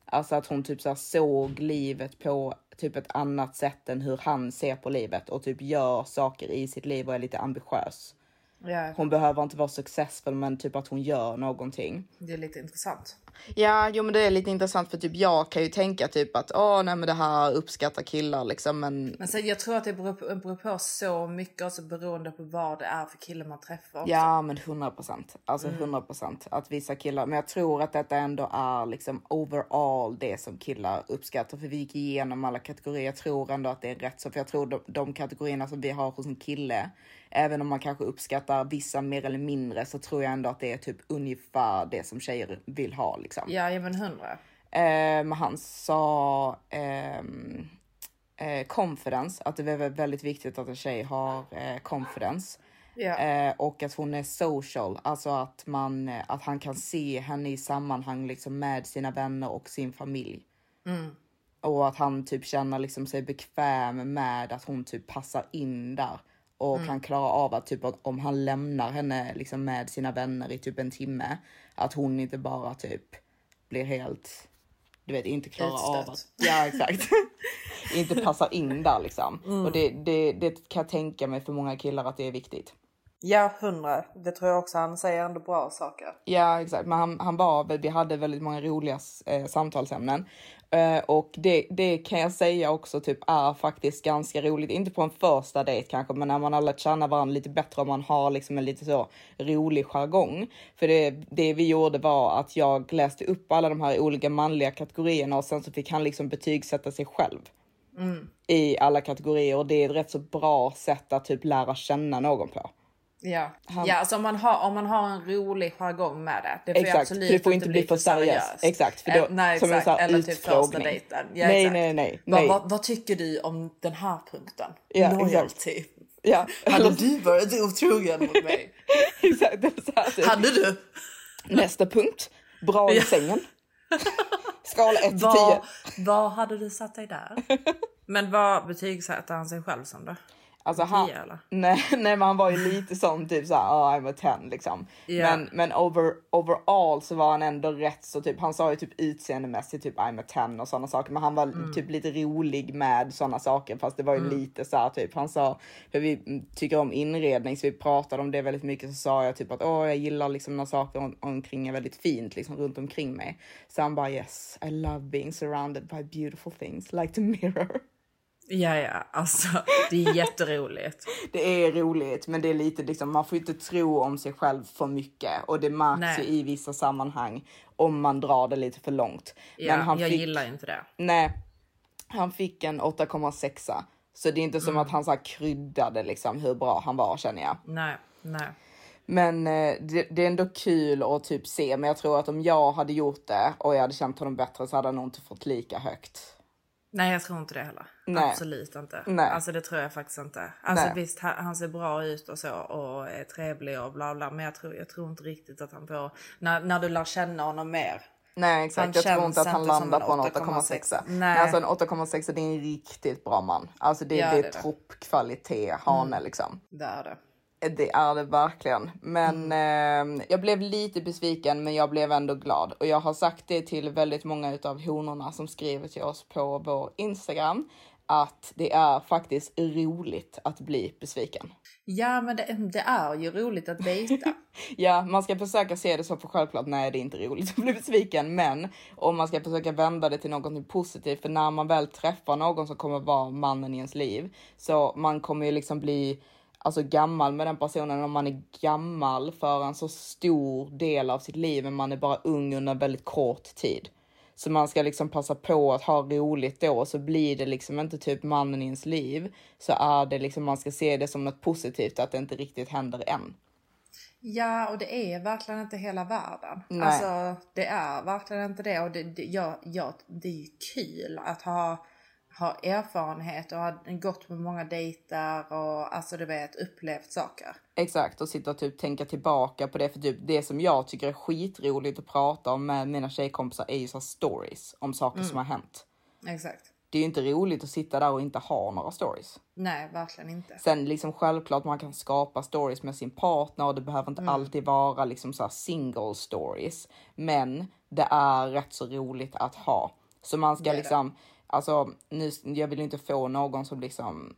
Alltså att hon typ så såg livet på typ ett annat sätt än hur han ser på livet och typ gör saker i sitt liv och är lite ambitiös. Ja, Hon behöver inte vara successful men typ att hon gör någonting. det är lite intressant. Ja, jo men det är lite intressant för typ jag kan ju tänka typ att åh nej men det här uppskattar killar liksom men Men sen, jag tror att det beror på, beror på så mycket också beroende på vad det är för kille man träffar. också. Ja men 100 procent. Alltså 100 procent. Att vissa killar, men jag tror att detta ändå är liksom overall det som killar uppskattar. För vi gick igenom alla kategorier. Jag tror ändå att det är rätt så. För jag tror de, de kategorierna som vi har hos en kille, även om man kanske uppskattar vissa mer eller mindre, så tror jag ändå att det är typ ungefär det som tjejer vill ha liksom. Ja, ja men hundra. Ehm, han sa ehm, eh, confidence, att det är väldigt viktigt att en tjej har eh, confidence. Ja. Eh, och att hon är social, alltså att, man, att han kan se henne i sammanhang liksom med sina vänner och sin familj. Och att han typ känner liksom sig bekväm med att hon typ passar in där och kan klara av att typ att om han lämnar henne liksom med sina vänner i typ en timme, att hon inte bara typ blir helt, du vet inte klarar av att, ja exakt, [laughs] inte passar in där liksom. Och det, det, det kan jag tänka mig för många killar att det är viktigt. Ja, hundra. Det tror jag också. Han säger ändå bra saker. Ja, exakt. Men han, han var, vi hade väldigt många roliga eh, samtalsämnen. Eh, och det, det kan jag säga också typ är faktiskt ganska roligt. Inte på en första dejt kanske, men när man har lärt känna varandra lite bättre och man har liksom en lite så rolig jargong. För det, det vi gjorde var att jag läste upp alla de här olika manliga kategorierna och sen så fick han liksom betygsätta sig själv. I alla kategorier och det är ett rätt så bra sätt att typ lära känna någon på. Ja, Han- ja alltså om man, har, om man har en rolig jargong med det. Det får Exakt, absolut det får inte bli för seriöst. Exakt, för då- Eh, nej, som en exakt. sån här Eller typ första dejten. Ja, Nej, exakt. nej, nej, Vad, nej. vad, vad tycker du om den här punkten? Ja, Loyalty. Ja, Hade du varit otrogen mot mig? [laughs] exakt. Det så här, typ. Hade du? Nästa punkt. Bra i sängen. Skala 1 till 10. Vad, vad hade du satt dig där? [laughs] Men vad betygsätter han sig själv som då? Alltså han, 10 eller? [laughs] nej, nej, men han var ju lite sån typ såhär, oh, I'm a 10 liksom. Ja. Men, men over, overall så var han ändå rätt så typ, han sa ju typ utseendemässigt typ I'm a 10 och sådana saker. Men han var Mm. typ lite rolig med sådana saker. Fast det var ju lite så här typ, han sa, för vi mm, tycker om inredning så vi pratade om det väldigt mycket. Så sa jag typ att åh jag gillar liksom när saker om, omkring är väldigt fint liksom runt omkring mig. Så han bara yes, I love being surrounded by beautiful things like the mirror. Ja, ja, alltså det är jätteroligt. [laughs] Det är roligt, men det är lite liksom, man får inte tro om sig själv för mycket och det märks Nej. ju i vissa sammanhang om man drar det lite för långt. Ja, men han jag fick, gillar inte det. nej, han fick en 8,6. Så det är inte Mm. som att han så här kryddade liksom hur bra han var känner jag. Nej, nej. Men eh, det, det är ändå kul att typ se, men jag tror att om jag hade gjort det och jag hade känt honom bättre så hade han nog inte fått lika högt. Nej, jag tror inte det heller. Nej. Absolut inte. Nej. Alltså det tror jag faktiskt inte. Alltså Nej. visst, han, ser bra ut och så och är trevlig och bla bla. Men jag tror, jag tror inte riktigt att han får, när, när du lär känna honom mer. Nej exakt, Han jag tror inte att han landar på en 8,6. 8,6. Nej. Alltså en 8,6 det är en riktigt bra man. Alltså det, Ja, det är det är det. toppkvalitet hane liksom. Det är det. Det är det verkligen. Men Mm. eh, jag blev lite besviken men jag blev ändå glad. Och jag har sagt det till väldigt många utav honorna som skriver till oss på vår Instagram. Att det är faktiskt roligt att bli besviken. Ja, men det, det är ju roligt att dejta. [laughs] Ja, man ska försöka se det så för självklart, nej det är inte roligt att bli besviken, men om man ska försöka vända det till något positivt, för när man väl träffar någon som kommer vara mannen i ens liv, så man kommer ju liksom bli alltså gammal med den personen om man är gammal för en så stor del av sitt liv, men man är bara ung under en väldigt kort tid. Så man ska liksom passa på att ha roligt då, så blir det liksom inte typ mannen i ens liv, så är det liksom, man ska se det som något positivt, att det inte riktigt händer än. Ja, och det är verkligen inte hela världen. Nej. Alltså, det är verkligen inte det. Och det, det, ja, ja, det är ju kul att ha, ha erfarenhet och ha gått på många dejter och alltså du vet upplevt saker. Exakt, och sitta och typ tänka tillbaka på det. För typ det som jag tycker är skitroligt att prata om med mina tjejkompisar är ju så stories om saker som har hänt. Exakt. Det är ju inte roligt att sitta där och inte ha några stories. Nej, verkligen inte. Sen liksom självklart man kan skapa stories med sin partner och det behöver inte alltid vara liksom så single stories. Men det är rätt så roligt att ha. Så man ska Det är det. Alltså nu, jag vill inte få någon som liksom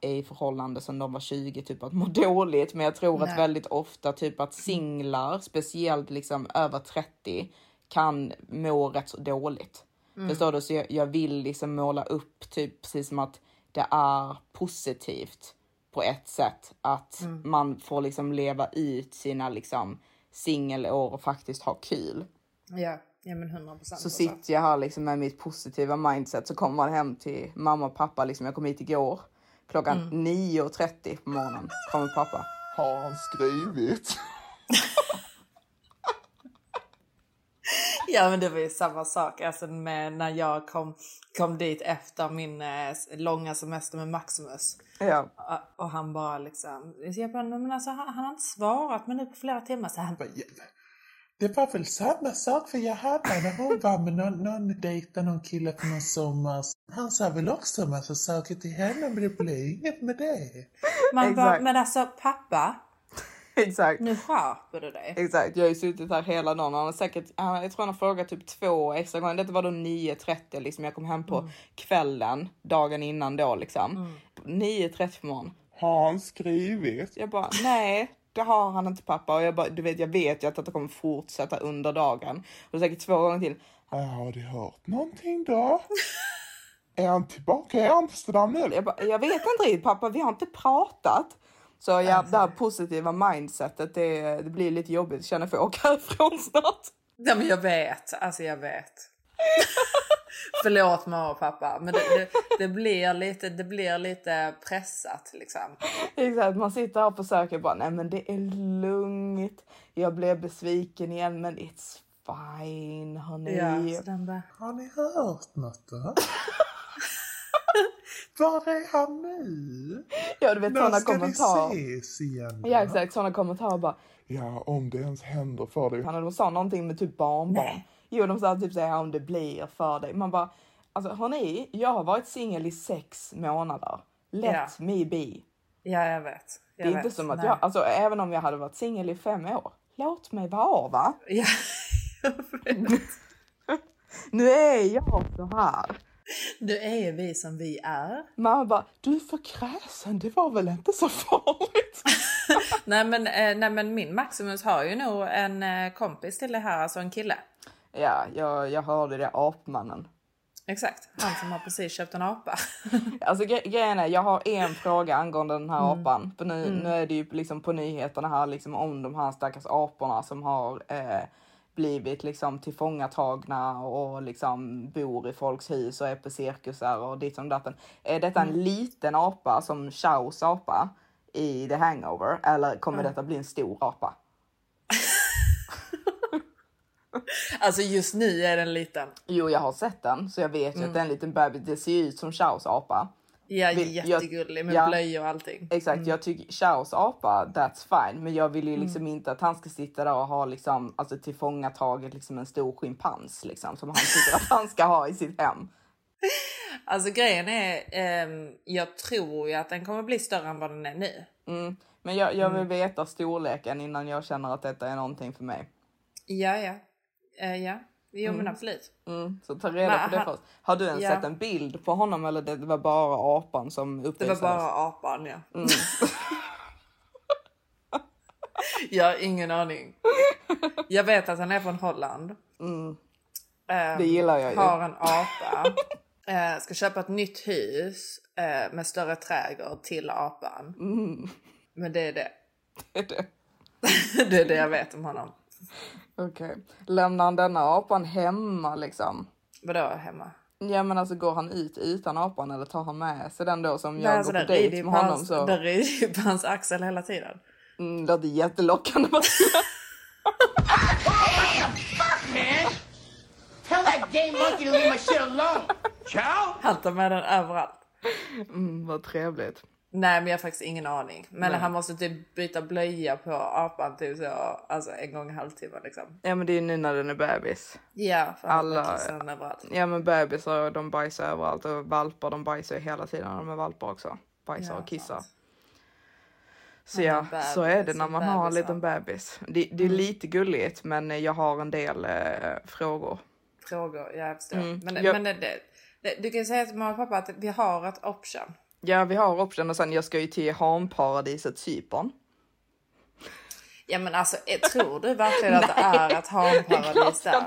i förhållande sedan de var 20 typ att må [laughs] dåligt. Men jag tror att Nej. väldigt ofta typ att singlar, speciellt liksom över 30, kan må rätt så dåligt. Förstår du? Så jag, jag vill liksom måla upp typ precis som att det är positivt på ett sätt att man får liksom leva ut sina liksom singelår och faktiskt ha kul. Ja, ja men 100 procent. Så sitter jag här liksom med mitt positiva mindset så kommer man hem till mamma och pappa. Liksom, jag kom hit igår klockan 9.30 på morgonen. Kommer pappa. Har han skrivit? Ja men det var ju samma sak alltså med när jag kom, kom dit efter min eh, långa semester med Maximus. Ja. Och- Och han bara liksom, jag bara, "Nej, men alltså, han, han har inte svarat mig nu på flera timmar. Så han bara, Det var väl samma sak för Johanna när hon var med någon, någon dejtade någon kille för någon sommar. Han sa väl också en massa saker till henne men det blir inget med det. man bara, men alltså pappa, Exakt. nu skärper du dig. Exakt, jag har ju suttit här hela dagen. Han har säkert, han- jag tror han har frågat typ två extra gånger. Detta var då 9.30 liksom. Jag kom hem på kvällen, dagen innan då liksom. 9.30 på morgonen. Har han skrivit? Jag bara, nej, det har han inte pappa. Och jag bara, du vet, jag vet ju att det kommer fortsätta under dagen. Och säkert två gånger till. Äh, Har du hört någonting då? [laughs] är han tillbaka i Amsterdam nu? Jag, bara, jag vet inte riktigt pappa, vi har inte pratat. Så ja, det här positiva mindsetet, det, det blir lite jobbigt. Känner för att åka härifrån snart. Ja men jag vet, alltså jag vet. [laughs] [laughs] Förlåt mamma och pappa, men det, det, det, blir lite, det blir lite pressat liksom. Exakt, man sitter här och försöker bara, nej men det är lugnt. Jag blev besviken igen, men it's fine, hörni. Ja, bara, Har ni hört något då? [laughs] Var är han nu? Ja, du vet När sådana ska ni kommentarer. ses igen? då? Ja, exakt, sådana kommentarer bara. Ja, om det ens händer för dig. Han sa någonting med typ barnbarn. Jo, de sa typ så här om det blir för dig. Man bara, alltså hörni, jag har varit singel i sex månader. Let Ja. me be. ja jag vet. Jag Det är vet. inte som att Nej. jag, alltså även om jag hade varit singel i fem år. Låt mig vara va? Ja, [laughs] jag vet. Nu är jag så här. Nu är vi som vi är. Mamma bara, du är för kräsen, det var väl inte så farligt? [laughs] Nej men, eh, nej men min Maximus har ju nog en eh, kompis till det här, alltså en kille. Ja, jag, jag hörde det, apmannen. Exakt, han som har precis köpt en apa. [laughs] Alltså gre- grejen är, jag har en fråga angående den här Mm. apan. För nu, nu är det ju liksom på nyheterna här liksom om de här stackars aporna som har eh, blivit liksom tillfångatagna och liksom bor i folks hus och är på cirkusar och ditt och datten. Är detta Mm. en liten apa som Chows apa i The Hangover eller kommer detta bli en stor apa? [laughs] Alltså just nu är den liten. Jo, jag har sett den så jag vet Mm. ju att det är en liten bebis. Det ser ju ut som Chows apa. Ja, Vi- jag- jättegullig med ja. blöjor och allting. Exakt, jag tycker Chows apa, that's fine. Men jag vill ju liksom Mm. inte att han ska sitta där och ha liksom, alltså tillfångataget liksom en stor schimpans liksom som han tycker att han ska ha i sitt hem. [laughs] Alltså grejen är, ehm, jag tror ju att den kommer bli större än vad den är nu. Mm. Men jag, jag vill Mm. veta storleken innan jag känner att detta är någonting för mig. Ja, ja. Eh, ja, jo men absolut. Mm. Så ta reda Men på det han- först. Har du ens Ja. sett en bild på honom eller det var bara apan som Det var uppvisades? bara apan ja. Mm. [laughs] jag har ingen aning. Jag vet att han är från Holland. Mm. Ehm, Det gillar jag ju. Har en apa. [laughs] Eh, ska köpa ett nytt hus eh, med större trädgård till apan. Mm. Men det är det. [laughs] Det är det. det är det jag vet om honom. Okej. Lämnar han denna apan hemma liksom? Vadå hemma? Ja men alltså går han ut utan apan eller tar han med sig den då som Nej, jag alltså, går den på dejt med honom hans- så? Den rider ju på hans axel hela tiden. Mm, det är jättelockande. [laughs] Tell that gay monkey to leave my shit alone. Ciao! [laughs] Han tar med den överallt. mm, vad trevligt. Nej men jag har faktiskt ingen aning. Men Nej. han måste typ byta blöja på apan typ så, alltså en gång i halvtimmen liksom. Ja men det är ju nu när den är bebis. Ja, för Alla- överallt. Ja men bebisar de bajsar överallt och valpar de bajsar hela tiden när de är valpar också. Bajsar Ja, och kissar. sant. Så Ja, bebis, så är det när man har en liten bebis. Det, det är lite gulligt men jag har en del eh, frågor. Frågor, ja, jag förstår. Mm, Men, jag- men det, det, du kan säga till mamma och pappa att vi har ett option. Ja, vi har option och sen jag ska ju till Hanparadiset Cypern. Ja men alltså eh, tror du verkligen att [laughs] det är ett hanparadis där?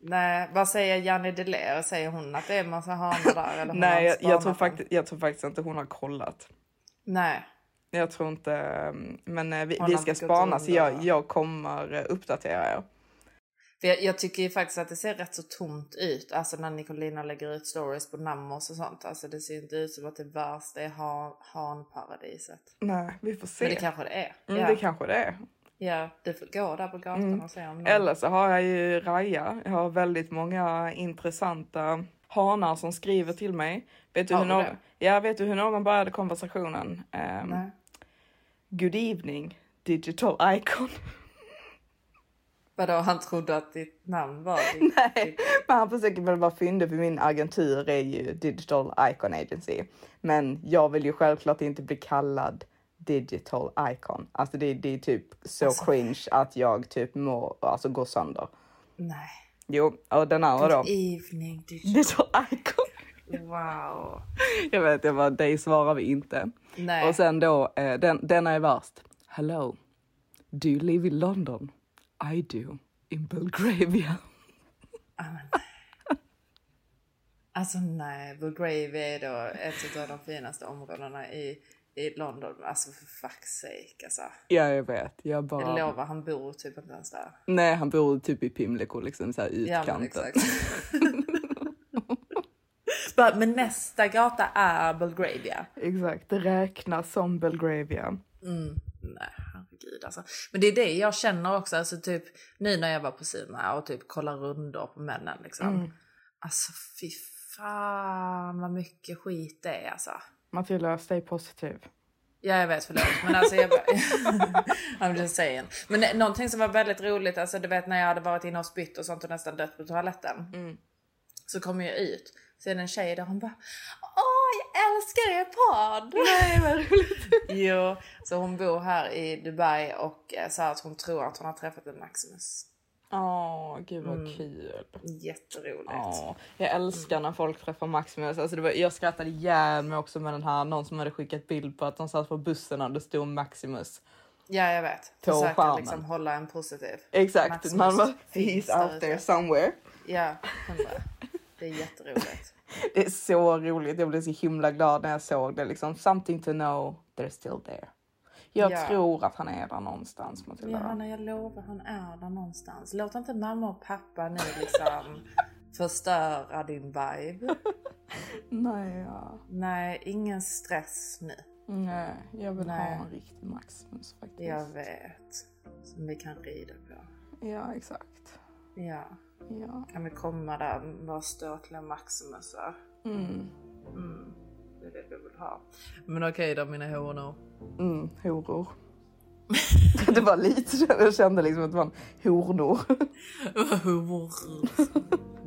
Nej, vad säger Janne Deler? Säger hon att det är en massa hanar där? Eller Nej, jag, jag, tror faktiskt, jag tror faktiskt inte hon har kollat. Nej. Jag tror inte, mm, men eh, vi, vi ska spana så jag, jag kommer eh, uppdatera er. För jag, jag tycker ju faktiskt att det ser rätt så tomt ut. Alltså när Nicolina lägger ut stories på Namos och sånt. Alltså det ser inte ut som att det värsta är han, hanparadiset. Nej, vi får se. Men det kanske det är. mm, ja. Det kanske det är. ja, du får gå där på gatan Mm. och se om någon... Eller så har jag ju Raja. Jag har väldigt många intressanta hanar som skriver till mig. Vet du, Har hur, någon, ja, vet du hur någon började konversationen? Um, Nej. Good evening, digital icon. [laughs] Vadå, han trodde att ditt namn var ditt... [laughs] Nej, men han försöker väl vara fyndig för min agentur är ju Digital Icon Agency. Men jag vill ju självklart inte bli kallad Digital Icon. Alltså det, det är typ så Alltså. cringe att jag typ må, alltså går sönder. Nej. Jo, och den andra då. Good evening, digital... Digital Icon. Wow. [laughs] Jag vet, jag bara, dig svarar vi inte. Nej. Och sen då, eh, den, denna är värst. Hello, do you live in London? I do, in Belgravia. [laughs] Alltså nej, Belgravia är då ett av de finaste områdena i, i London. Alltså för fuck's sake alltså. Ja, jag vet. Jag bara... Jag lovar, han bor typ inte ens där. Nej, han bor typ i Pimlico, liksom så här Ja men utkanten. exakt. [laughs] Bara, men nästa gata är Belgravia. Exakt, det räknas som Belgravia. Nej, herregud alltså. Men det är det jag känner också, alltså typ nu när jag var på Sina och typ kollar rundor på männen liksom. Alltså fy fan vad mycket skit det är alltså. Matilda, stay positiv. Ja jag vet förlåt men alltså jag bara... [laughs] I'm just saying. Men någonting som var väldigt roligt, alltså du vet när jag hade varit inne och spytt och sånt och nästan dött på toaletten. Så kom jag ut, så är det en tjej där hon bara Åh jag älskar er podd! Nej, vad roligt. [laughs] jo, så hon bor här i Dubai och eh, sa att hon tror att hon har träffat en Maximus. Åh, gud vad kul. Jätteroligt. Åh, jag älskar när folk träffar Maximus. Alltså det var, jag skrattade ihjäl mig också med den här, någon som hade skickat bild på att de satt på bussen och det stod Maximus. Ja jag vet. På skärmen. liksom hålla en positiv. Exakt, Maximus man bara, he's out there somewhere. Ja, hundra. Det är jätteroligt. [laughs] Det är så roligt. Jag blev så himla glad när jag såg det. Liksom, something to know, they're still there. Jag Ja. tror att han är där någonstans, Matilda. Johanna jag lovar han är där någonstans. Låt inte mamma och pappa nu liksom [laughs] förstöra din vibe. [laughs] Nej, ja. Nej, ingen stress nu. Nej, jag vill Nej. ha en riktig Maximus faktiskt. Jag vet. Som vi kan rida på. Ja, exakt. Ja. Ja. Kan vi komma där våra ståtliga Maximusar? Mm. Mm. Det är det vi vill ha. Men okej då mina honor. Mm, horor. [laughs] det var lite så jag kände liksom att det var en hornor. [laughs] [laughs]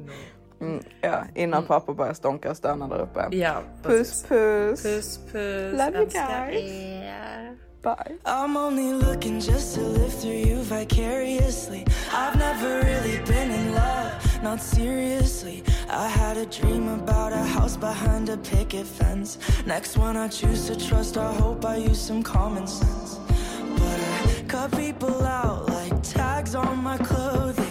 Mm, ja, innan pappa började stånka och stöna där uppe. Ja, Puss puss. Puss puss. Love you guys. er. Bye. I'm only looking just to live through you vicariously. I've never really been in not seriously. I had a dream about a house behind a picket fence. Next one I choose to trust, I hope I use some common sense. But I cut people out like tags on my clothing.